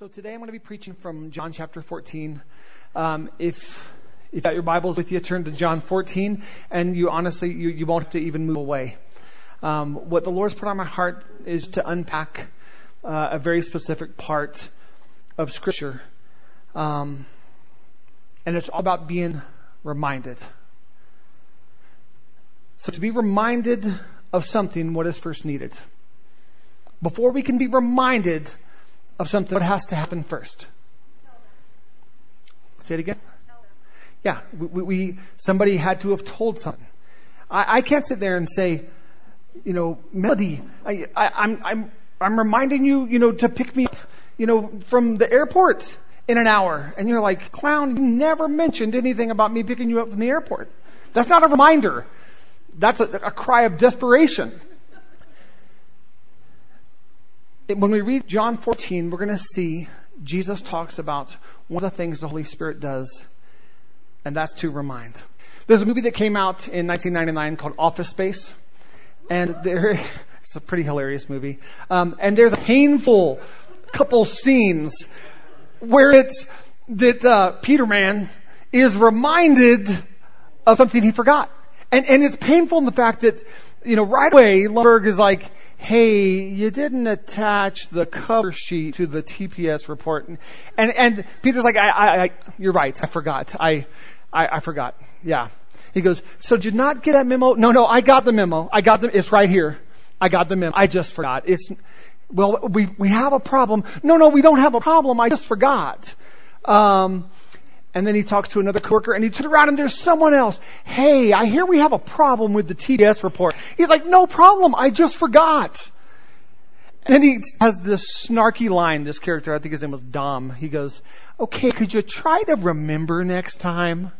So today I'm going to be preaching from John chapter 14. Um, if if your Bibles with you, turn to John 14, and you honestly you, you won't have to even move away. Um, what the Lord's put on my heart is to unpack uh, a very specific part of Scripture, um, and it's all about being reminded. So to be reminded of something, what is first needed? Before we can be reminded of something, what has to happen first? Say it again. Yeah, we, we, somebody had to have told something. I, I can't sit there and say, you know, Melody, I, I, I'm, I'm, I'm reminding you, you know, to pick me up, you know, from the airport in an hour. And you're like, clown, you never mentioned anything about me picking you up from the airport. That's not a reminder. That's a, a cry of desperation when we read John 14, we're going to see Jesus talks about one of the things the Holy Spirit does, and that's to remind. There's a movie that came out in 1999 called Office Space, and there, it's a pretty hilarious movie. Um, and there's a painful couple scenes where it's that uh, Peter Man is reminded of something he forgot, and and it's painful in the fact that you know right away Lumbergh is like hey, you didn't attach the cover sheet to the TPS report. And, and, and Peter's like, I, I, I, you're right. I forgot. I, I, I forgot. Yeah. He goes, so did you not get that memo? No, no, I got the memo. I got the, it's right here. I got the memo. I just forgot. It's, well, we, we have a problem. No, no, we don't have a problem. I just forgot. Um, and then he talks to another coworker and he turns around and there's someone else. Hey, I hear we have a problem with the TPS report. He's like, no problem. I just forgot. And he has this snarky line, this character, I think his name was Dom. He goes, okay, could you try to remember next time?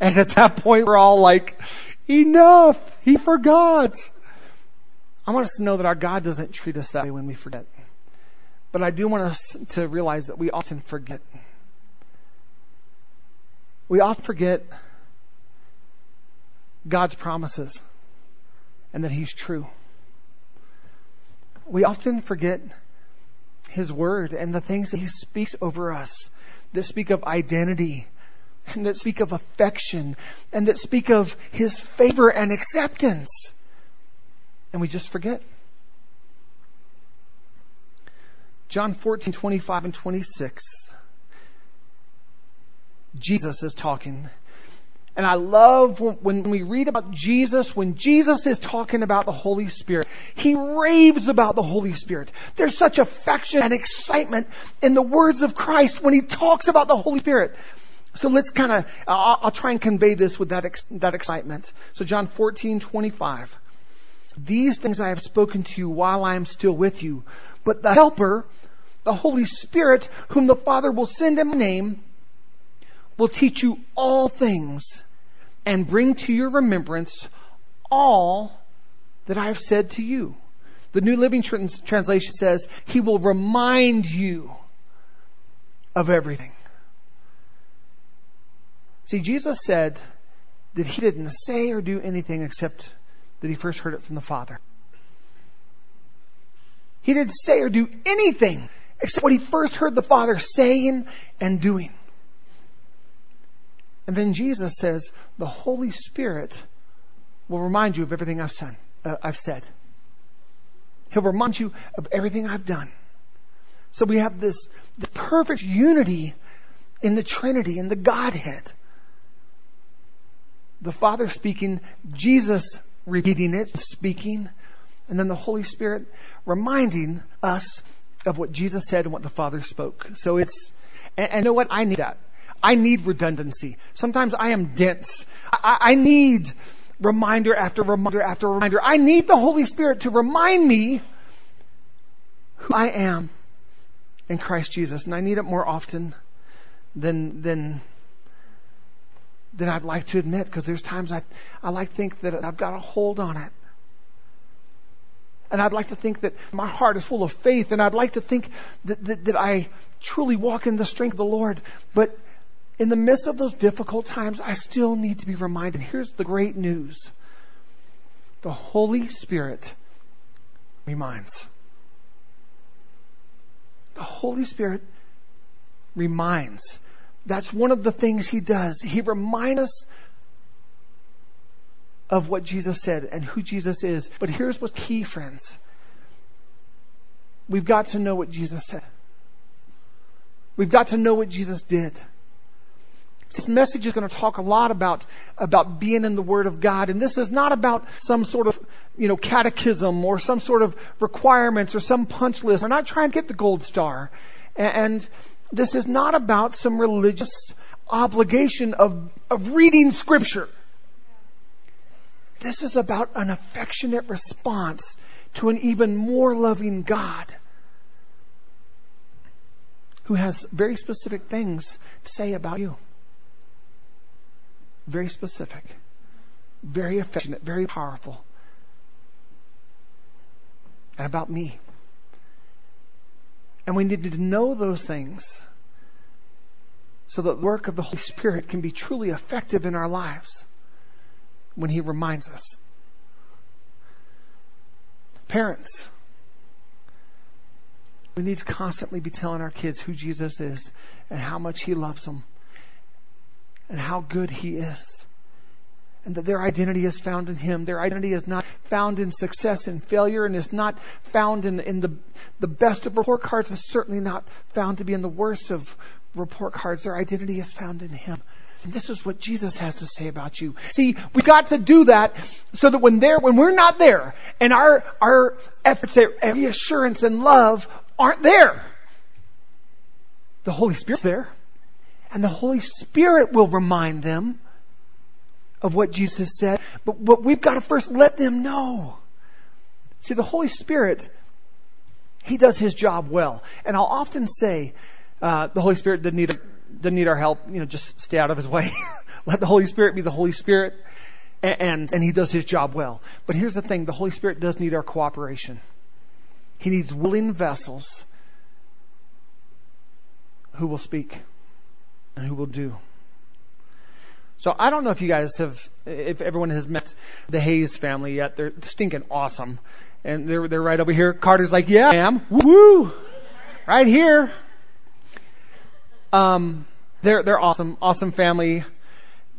And at that point we're all like, enough. He forgot. I want us to know that our God doesn't treat us that way when we forget. But I do want us to realize that we often forget. We often forget God's promises and that He's true. We often forget His Word and the things that He speaks over us that speak of identity and that speak of affection and that speak of His favor and acceptance. And we just forget. John 14, 25 and 26 Jesus is talking. And I love when we read about Jesus, when Jesus is talking about the Holy Spirit, he raves about the Holy Spirit. There's such affection and excitement in the words of Christ when he talks about the Holy Spirit. So let's kind of, I'll, I'll, try and convey this with that, that excitement. So John 14, 25. These things I have spoken to you while I am still with you. But the Helper, the Holy Spirit, whom the Father will send in my name, will teach you all things and bring to your remembrance all that I have said to you. The New Living Translation says, He will remind you of everything. See, Jesus said that He didn't say or do anything except that He first heard it from the Father. He didn't say or do anything except what He first heard the Father saying and doing. And then Jesus says, the Holy Spirit will remind you of everything I've said. Uh, I've said. He'll remind you of everything I've done. So we have this the perfect unity in the Trinity, in the Godhead. The Father speaking, Jesus repeating it, speaking, and then the Holy Spirit reminding us of what Jesus said and what the Father spoke. So it's, and, and you know what? I need that. I need redundancy. Sometimes I am dense. I, I need reminder after reminder after reminder. I need the Holy Spirit to remind me who I am in Christ Jesus. And I need it more often than, than, than I'd like to admit because there's times I, I like to think that I've got a hold on it. And I'd like to think that my heart is full of faith and I'd like to think that, that, that I truly walk in the strength of the Lord. But in the midst of those difficult times, I still need to be reminded. Here's the great news the Holy Spirit reminds. The Holy Spirit reminds. That's one of the things he does. He reminds us of what Jesus said and who Jesus is. But here's what's key, friends. We've got to know what Jesus said. We've got to know what Jesus did. This message is going to talk a lot about, about being in the Word of God. And this is not about some sort of, you know, catechism or some sort of requirements or some punch list. We're not trying to get the gold star. And this is not about some religious obligation of, of reading Scripture. This is about an affectionate response to an even more loving God who has very specific things to say about you. Very specific, very affectionate, very powerful. And about me. And we need to know those things so that the work of the Holy Spirit can be truly effective in our lives when He reminds us. Parents, we need to constantly be telling our kids who Jesus is and how much He loves them and how good He is. And that their identity is found in Him. Their identity is not found in success and failure and is not found in, in the, the best of report cards and certainly not found to be in the worst of report cards. Their identity is found in Him. And this is what Jesus has to say about you. See, we've got to do that so that when there, when we're not there, and our, our efforts at reassurance and love aren't there, the Holy Spirit's there. And the Holy Spirit will remind them of what Jesus said. But, but we've got to first let them know. See, the Holy Spirit, He does His job well. And I'll often say, uh, the Holy Spirit didn't need, didn't need our help. You know, just stay out of His way. let the Holy Spirit be the Holy Spirit. And, and, and He does His job well. But here's the thing, the Holy Spirit does need our cooperation. He needs willing vessels who will speak and who will do. So I don't know if you guys have, if everyone has met the Hayes family yet. They're stinking awesome. And they're, they're right over here. Carter's like, yeah, I am. Woo! Right here. Um, they're, they're awesome, awesome family.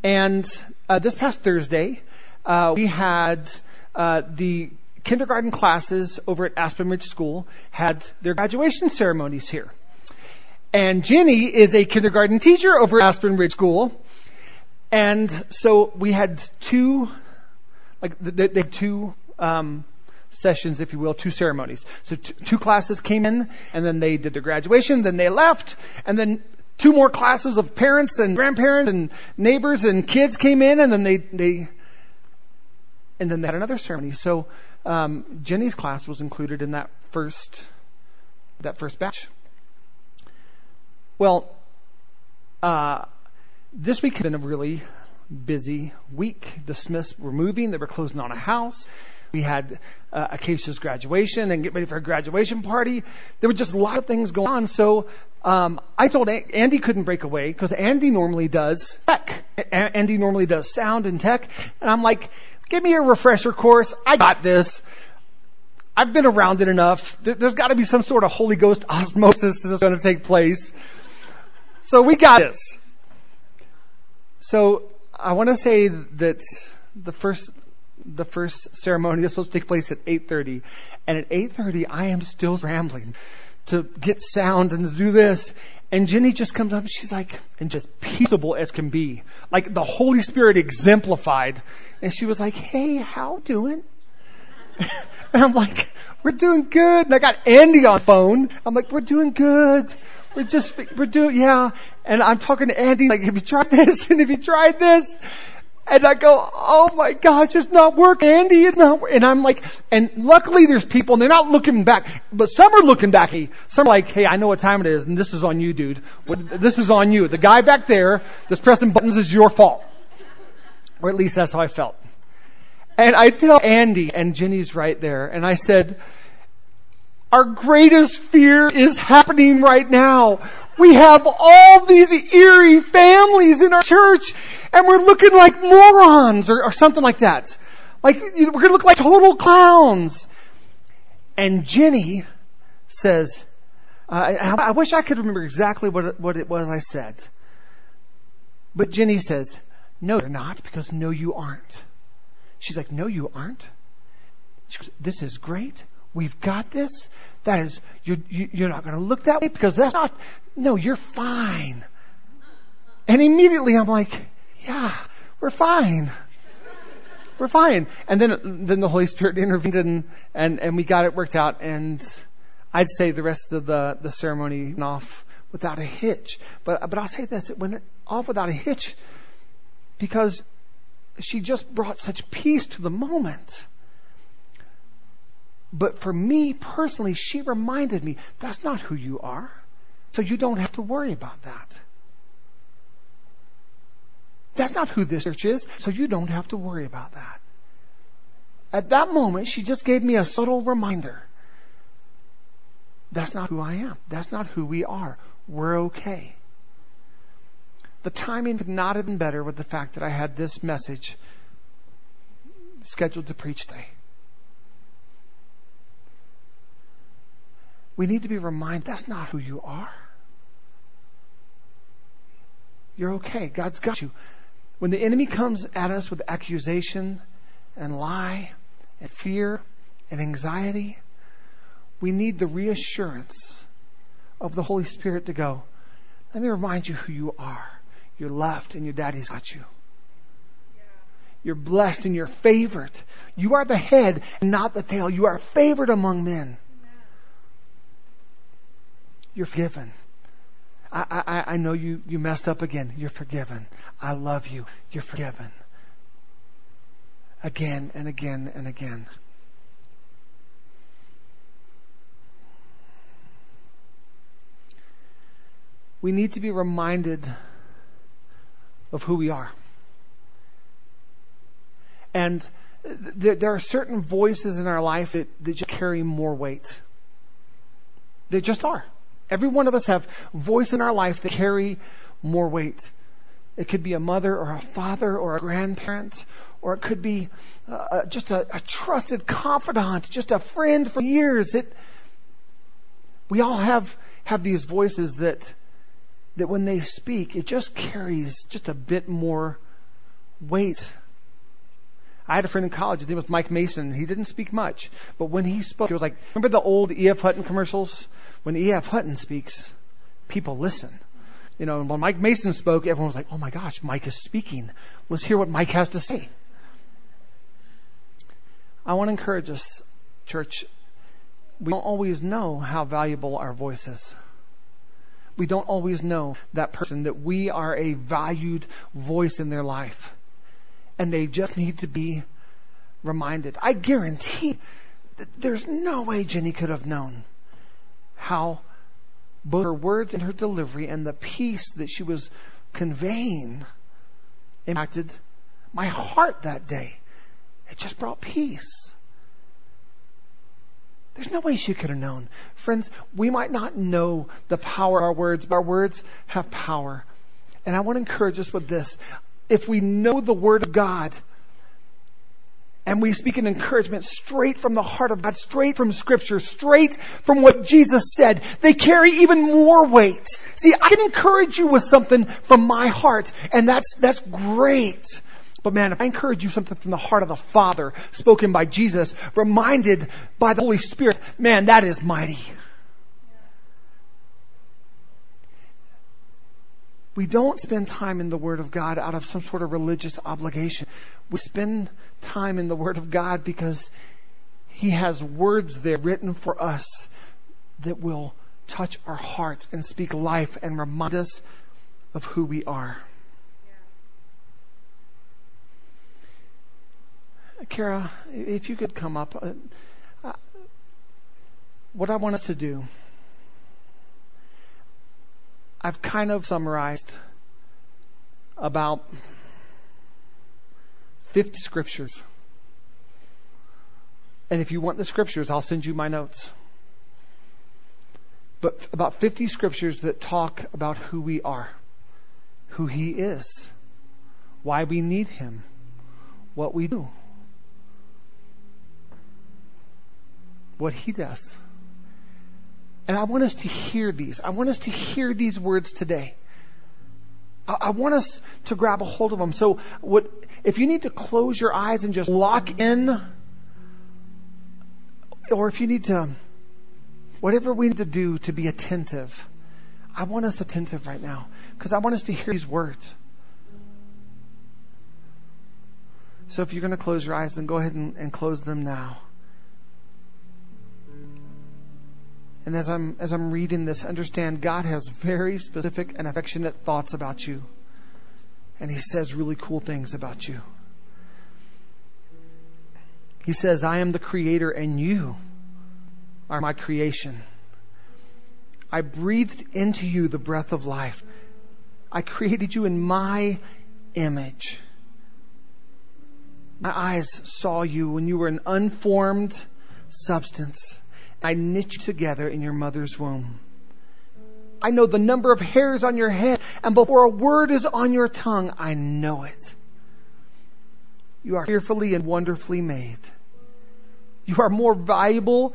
And, uh, this past Thursday, uh, we had, uh, the kindergarten classes over at Aspen Ridge School had their graduation ceremonies here. And Jenny is a kindergarten teacher over at Aspen Ridge School. And so we had two, like, they had two, um, sessions, if you will, two ceremonies. So t- two classes came in, and then they did their graduation, then they left, and then two more classes of parents and grandparents and neighbors and kids came in, and then they, they, and then they had another ceremony. So, um, Jenny's class was included in that first, that first batch. Well, uh, this week has been a really busy week. The Smiths were moving. They were closing on a house. We had uh, Acacia's graduation and get ready for a graduation party. There were just a lot of things going on. So um, I told a- Andy couldn't break away because Andy normally does tech. A- Andy normally does sound and tech. And I'm like, give me a refresher course. I got this. I've been around it enough. There, has got to be some sort of Holy Ghost osmosis that's going to take place. So we got this. So I want to say that the first the first ceremony is supposed to take place at 8:30, and at 8:30 I am still rambling to get sound and to do this. And Jenny just comes up and she's like, and just peaceable as can be, like the Holy Spirit exemplified. And she was like, "Hey, how doing?" and I'm like, "We're doing good." And I got Andy on the phone. I'm like, "We're doing good." We're just, we're doing, yeah. And I'm talking to Andy, like, have you tried this? And have you tried this? And I go, oh my gosh, it's not working, Andy, it's not. And I'm like, and luckily there's people and they're not looking back, but some are looking back. Some are like, hey, I know what time it is and this is on you, dude. This is on you. The guy back there that's pressing buttons is your fault. Or at least that's how I felt. And I tell Andy, and Jenny's right there, and I said, our greatest fear is happening right now. We have all these eerie families in our church and we're looking like morons or, or something like that. Like, we're gonna look like total clowns. And Jenny says, Uh, I, I wish I could remember exactly what it, what it was I said. But Jenny says, no, you're not, because no, you aren't. She's like, no, you aren't. She goes, this is great. We've got this. That is, you're, you're not going to look that way because that's not, no, you're fine. And immediately I'm like, yeah, we're fine. We're fine. And then, then the Holy Spirit intervened and, and, and we got it worked out. And I'd say the rest of the, the ceremony went off without a hitch. But, but I'll say this, it went off without a hitch because she just brought such peace to the moment. But for me personally, she reminded me that's not who you are. So you don't have to worry about that. That's not who this church is, so you don't have to worry about that. At that moment, she just gave me a subtle reminder. That's not who I am. That's not who we are. We're okay. The timing could not have been better with the fact that I had this message scheduled to preach today. We need to be reminded that's not who you are. You're okay. God's got you. When the enemy comes at us with accusation and lie and fear and anxiety, we need the reassurance of the Holy Spirit to go, let me remind you who you are. You're loved and your daddy's got you. You're blessed and you're favored. You are the head and not the tail. You are favored among men. You're forgiven. I, I, I know you, you messed up again. You're forgiven. I love you. You're forgiven. Again and again and again. We need to be reminded of who we are. And there, there are certain voices in our life that, that just carry more weight. They just are. Every one of us have voice in our life that carry more weight. It could be a mother or a father or a grandparent, or it could be uh, uh just a, a, trusted confidant, just a friend for years. It, we all have have these voices that that when they speak, it just carries just a bit more weight. I had a friend in college, his name was Mike Mason. He didn't speak much, but when he spoke, it was like, remember the old E.F. Hutton commercials? When E.F. Hutton speaks, people listen. You know, when Mike Mason spoke, everyone was like, oh my gosh, Mike is speaking. Let's hear what Mike has to say. I want to encourage us, church. We don't always know how valuable our voice is we don't always know that person that we are a valued voice in their life. And they just need to be reminded. I guarantee that there's no way Jenny could have known how both her words and her delivery and the peace that she was conveying impacted my heart that day. It just brought peace. There's no way she could have known. Friends, we might not know the power of our words, but our words have power. And I want to encourage us with this. If we know the Word of God, and we speak an encouragement straight from the heart of God, straight from Scripture, straight from what Jesus said. They carry even more weight. See, I can encourage you with something from my heart, and that's, that's great. But man, if I encourage you something from the heart of the Father, spoken by Jesus, reminded by the Holy Spirit, man, that is mighty. We don't spend time in the Word of God out of some sort of religious obligation. We spend time in the Word of God because He has words there written for us that will touch our hearts and speak life and remind us of who we are. Kara, if you could come up. Uh, what I want us to do, I've kind of summarized about 50 scriptures. And if you want the scriptures, I'll send you my notes. But about 50 scriptures that talk about who we are, who He is, why we need Him, what we do. what he does. And I want us to hear these. I want us to hear these words today. I, want us to grab a hold of them. So what, if you need to close your eyes and just lock in, or if you need to, whatever we need to do to be attentive, I want us attentive right now because I want us to hear these words. So if you're going to close your eyes, then go ahead and, and close them now. And as I'm, as I'm reading this, understand God has very specific and affectionate thoughts about you. And He says really cool things about you. He says, I am the creator and you are my creation. I breathed into you the breath of life. I created you in my image. My eyes saw you when you were an unformed substance. I knit you together in your mother's womb. I know the number of hairs on your head, and before a word is on your tongue, I know it. You are fearfully and wonderfully made. You are more valuable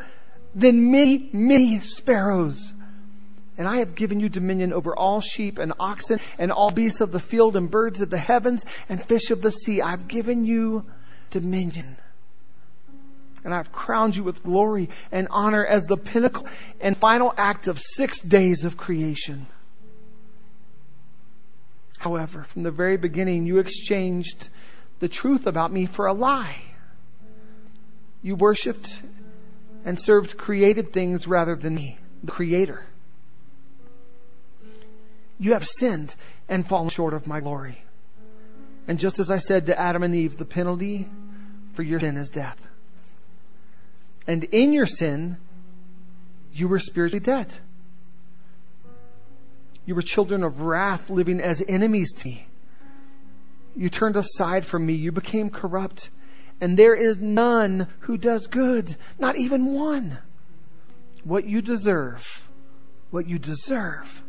than many, many sparrows. And I have given you dominion over all sheep and oxen and all beasts of the field and birds of the heavens and fish of the sea. I've given you dominion. And I've crowned you with glory and honor as the pinnacle and final act of six days of creation. However, from the very beginning, you exchanged the truth about me for a lie. You worshiped and served created things rather than me, the Creator you have sinned and fallen short of my glory. And just as I said to Adam and Eve, the penalty for your sin is death. And in your sin, you were spiritually dead. You were children of wrath, living as enemies to me. You turned aside from me. You became corrupt. And there is none who does good, not even one. What you deserve, what you deserve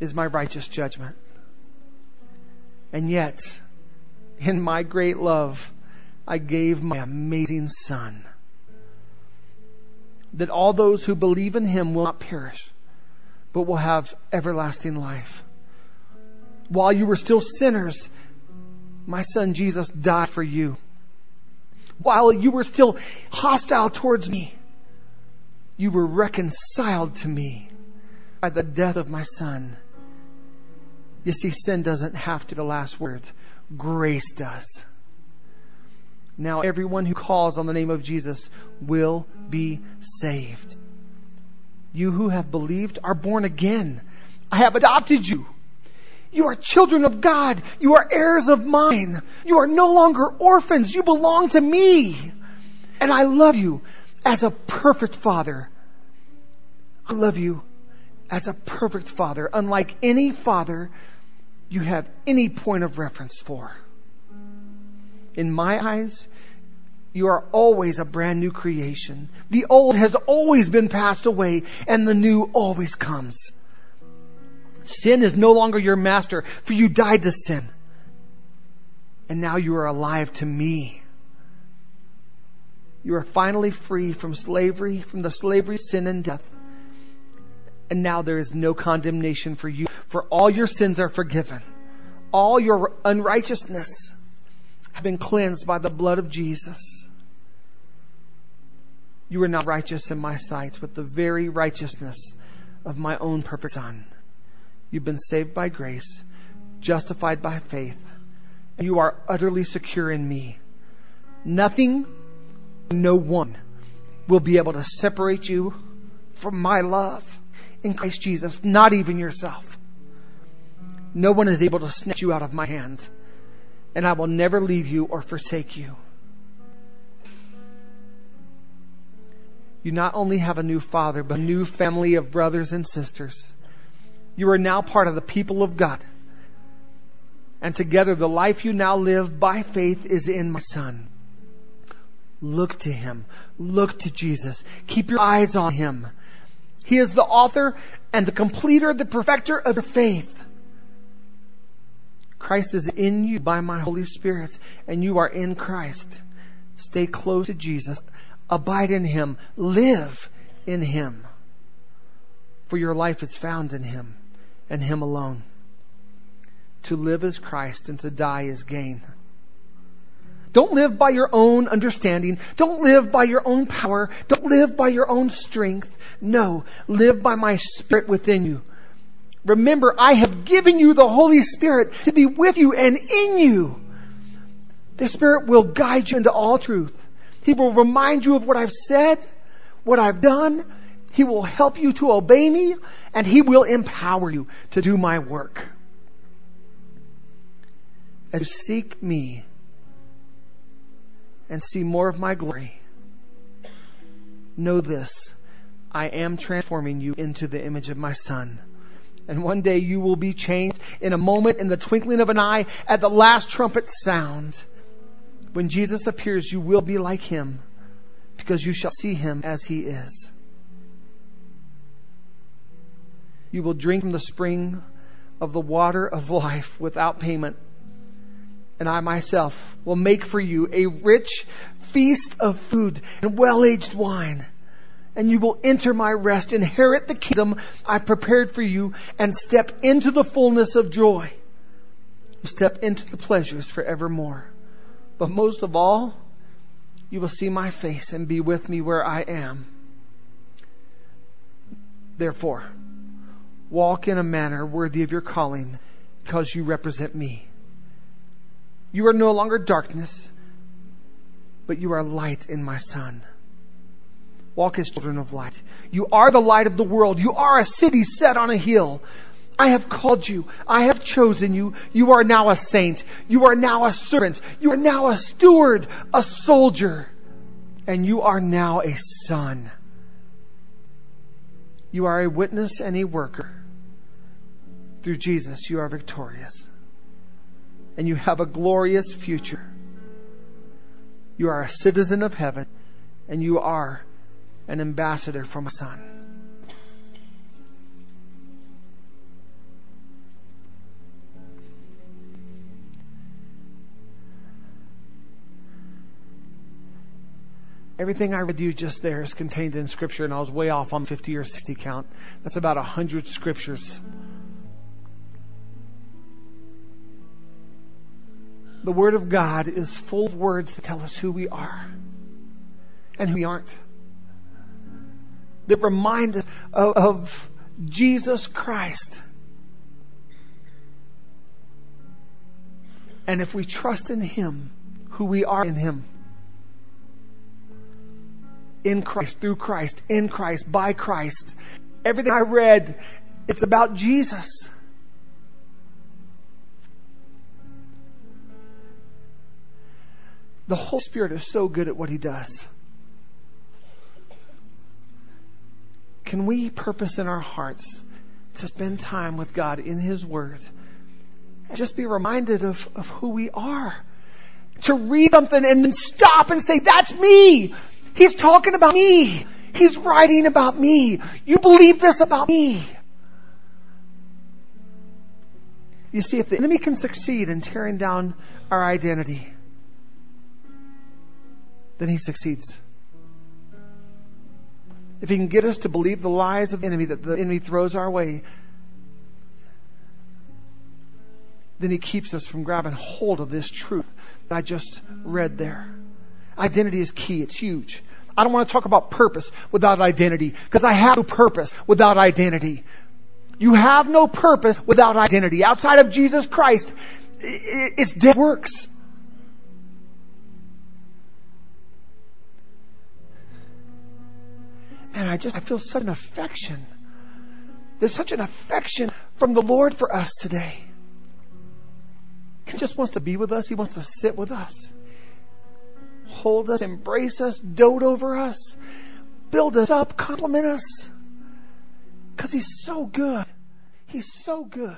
is my righteous judgment. And yet, in my great love, I gave my amazing Son. That all those who believe in Him will not perish, but will have everlasting life. While you were still sinners, my Son Jesus died for you. While you were still hostile towards me, you were reconciled to me by the death of my Son. You see, sin doesn't have to the last word. Grace does. Now everyone who calls on the name of Jesus will be saved. You who have believed are born again. I have adopted you. You are children of God. You are heirs of mine. You are no longer orphans. You belong to me. And I love you as a perfect father. I love you as a perfect father, unlike any father you have any point of reference for. In my eyes, you are always a brand new creation. The old has always been passed away and the new always comes. Sin is no longer your master, for you died to sin. And now you are alive to me. You are finally free from slavery, from the slavery, sin, and death. And now there is no condemnation for you, for all your sins are forgiven. All your unrighteousness have been cleansed by the blood of Jesus. You are not righteous in my sight with the very righteousness of my own perfect Son. You've been saved by grace, justified by faith, and you are utterly secure in me. Nothing, no one will be able to separate you from my love in Christ Jesus, not even yourself. No one is able to snatch you out of my hand, and I will never leave you or forsake you. You not only have a new father, but a new family of brothers and sisters. You are now part of the people of God. And together, the life you now live by faith is in my Son. Look to Him. Look to Jesus. Keep your eyes on Him. He is the author and the completer, the perfecter of your faith. Christ is in you by my Holy Spirit, and you are in Christ. Stay close to Jesus. Abide in Him. Live in Him. For your life is found in Him and Him alone. To live is Christ and to die is gain. Don't live by your own understanding. Don't live by your own power. Don't live by your own strength. No, live by my Spirit within you. Remember, I have given you the Holy Spirit to be with you and in you. The Spirit will guide you into all truth. He will remind you of what I've said, what I've done. He will help you to obey me, and He will empower you to do my work. As you seek me and see more of my glory, know this. I am transforming you into the image of my Son. And one day you will be changed in a moment, in the twinkling of an eye, at the last trumpet sound. When Jesus appears, you will be like him because you shall see him as he is. You will drink from the spring of the water of life without payment. And I myself will make for you a rich feast of food and well aged wine. And you will enter my rest, inherit the kingdom I prepared for you, and step into the fullness of joy. Step into the pleasures forevermore. But most of all, you will see my face and be with me where I am. Therefore, walk in a manner worthy of your calling because you represent me. You are no longer darkness, but you are light in my Son. Walk as children of light. You are the light of the world. You are a city set on a hill. I have called you. I have chosen you. You are now a saint. You are now a servant. You are now a steward, a soldier. And you are now a son. You are a witness and a worker. Through Jesus, you are victorious. And you have a glorious future. You are a citizen of heaven. And you are an ambassador from a son. Everything I read you just there is contained in Scripture, and I was way off on 50 or 60 count. That's about 100 Scriptures. The Word of God is full of words that tell us who we are and who we aren't. That remind us of, of Jesus Christ. And if we trust in Him, who we are in Him in Christ, through Christ, in Christ, by Christ. Everything I read, it's about Jesus. The Holy Spirit is so good at what He does. Can we purpose in our hearts to spend time with God in His Word and just be reminded of, of who we are? To read something and then stop and say, That's me! He's talking about me. He's writing about me. You believe this about me. You see, if the enemy can succeed in tearing down our identity, then he succeeds. If he can get us to believe the lies of the enemy that the enemy throws our way, then he keeps us from grabbing hold of this truth that I just read there. Identity is key. It's huge. I don't want to talk about purpose without identity because I have no purpose without identity. You have no purpose without identity. Outside of Jesus Christ, it's dead works. I just, I feel such an affection. There's such an affection from the Lord for us today. He just wants to be with us. He wants to sit with us hold us, embrace us, dote over us, build us up, compliment us. Because He's so good. He's so good.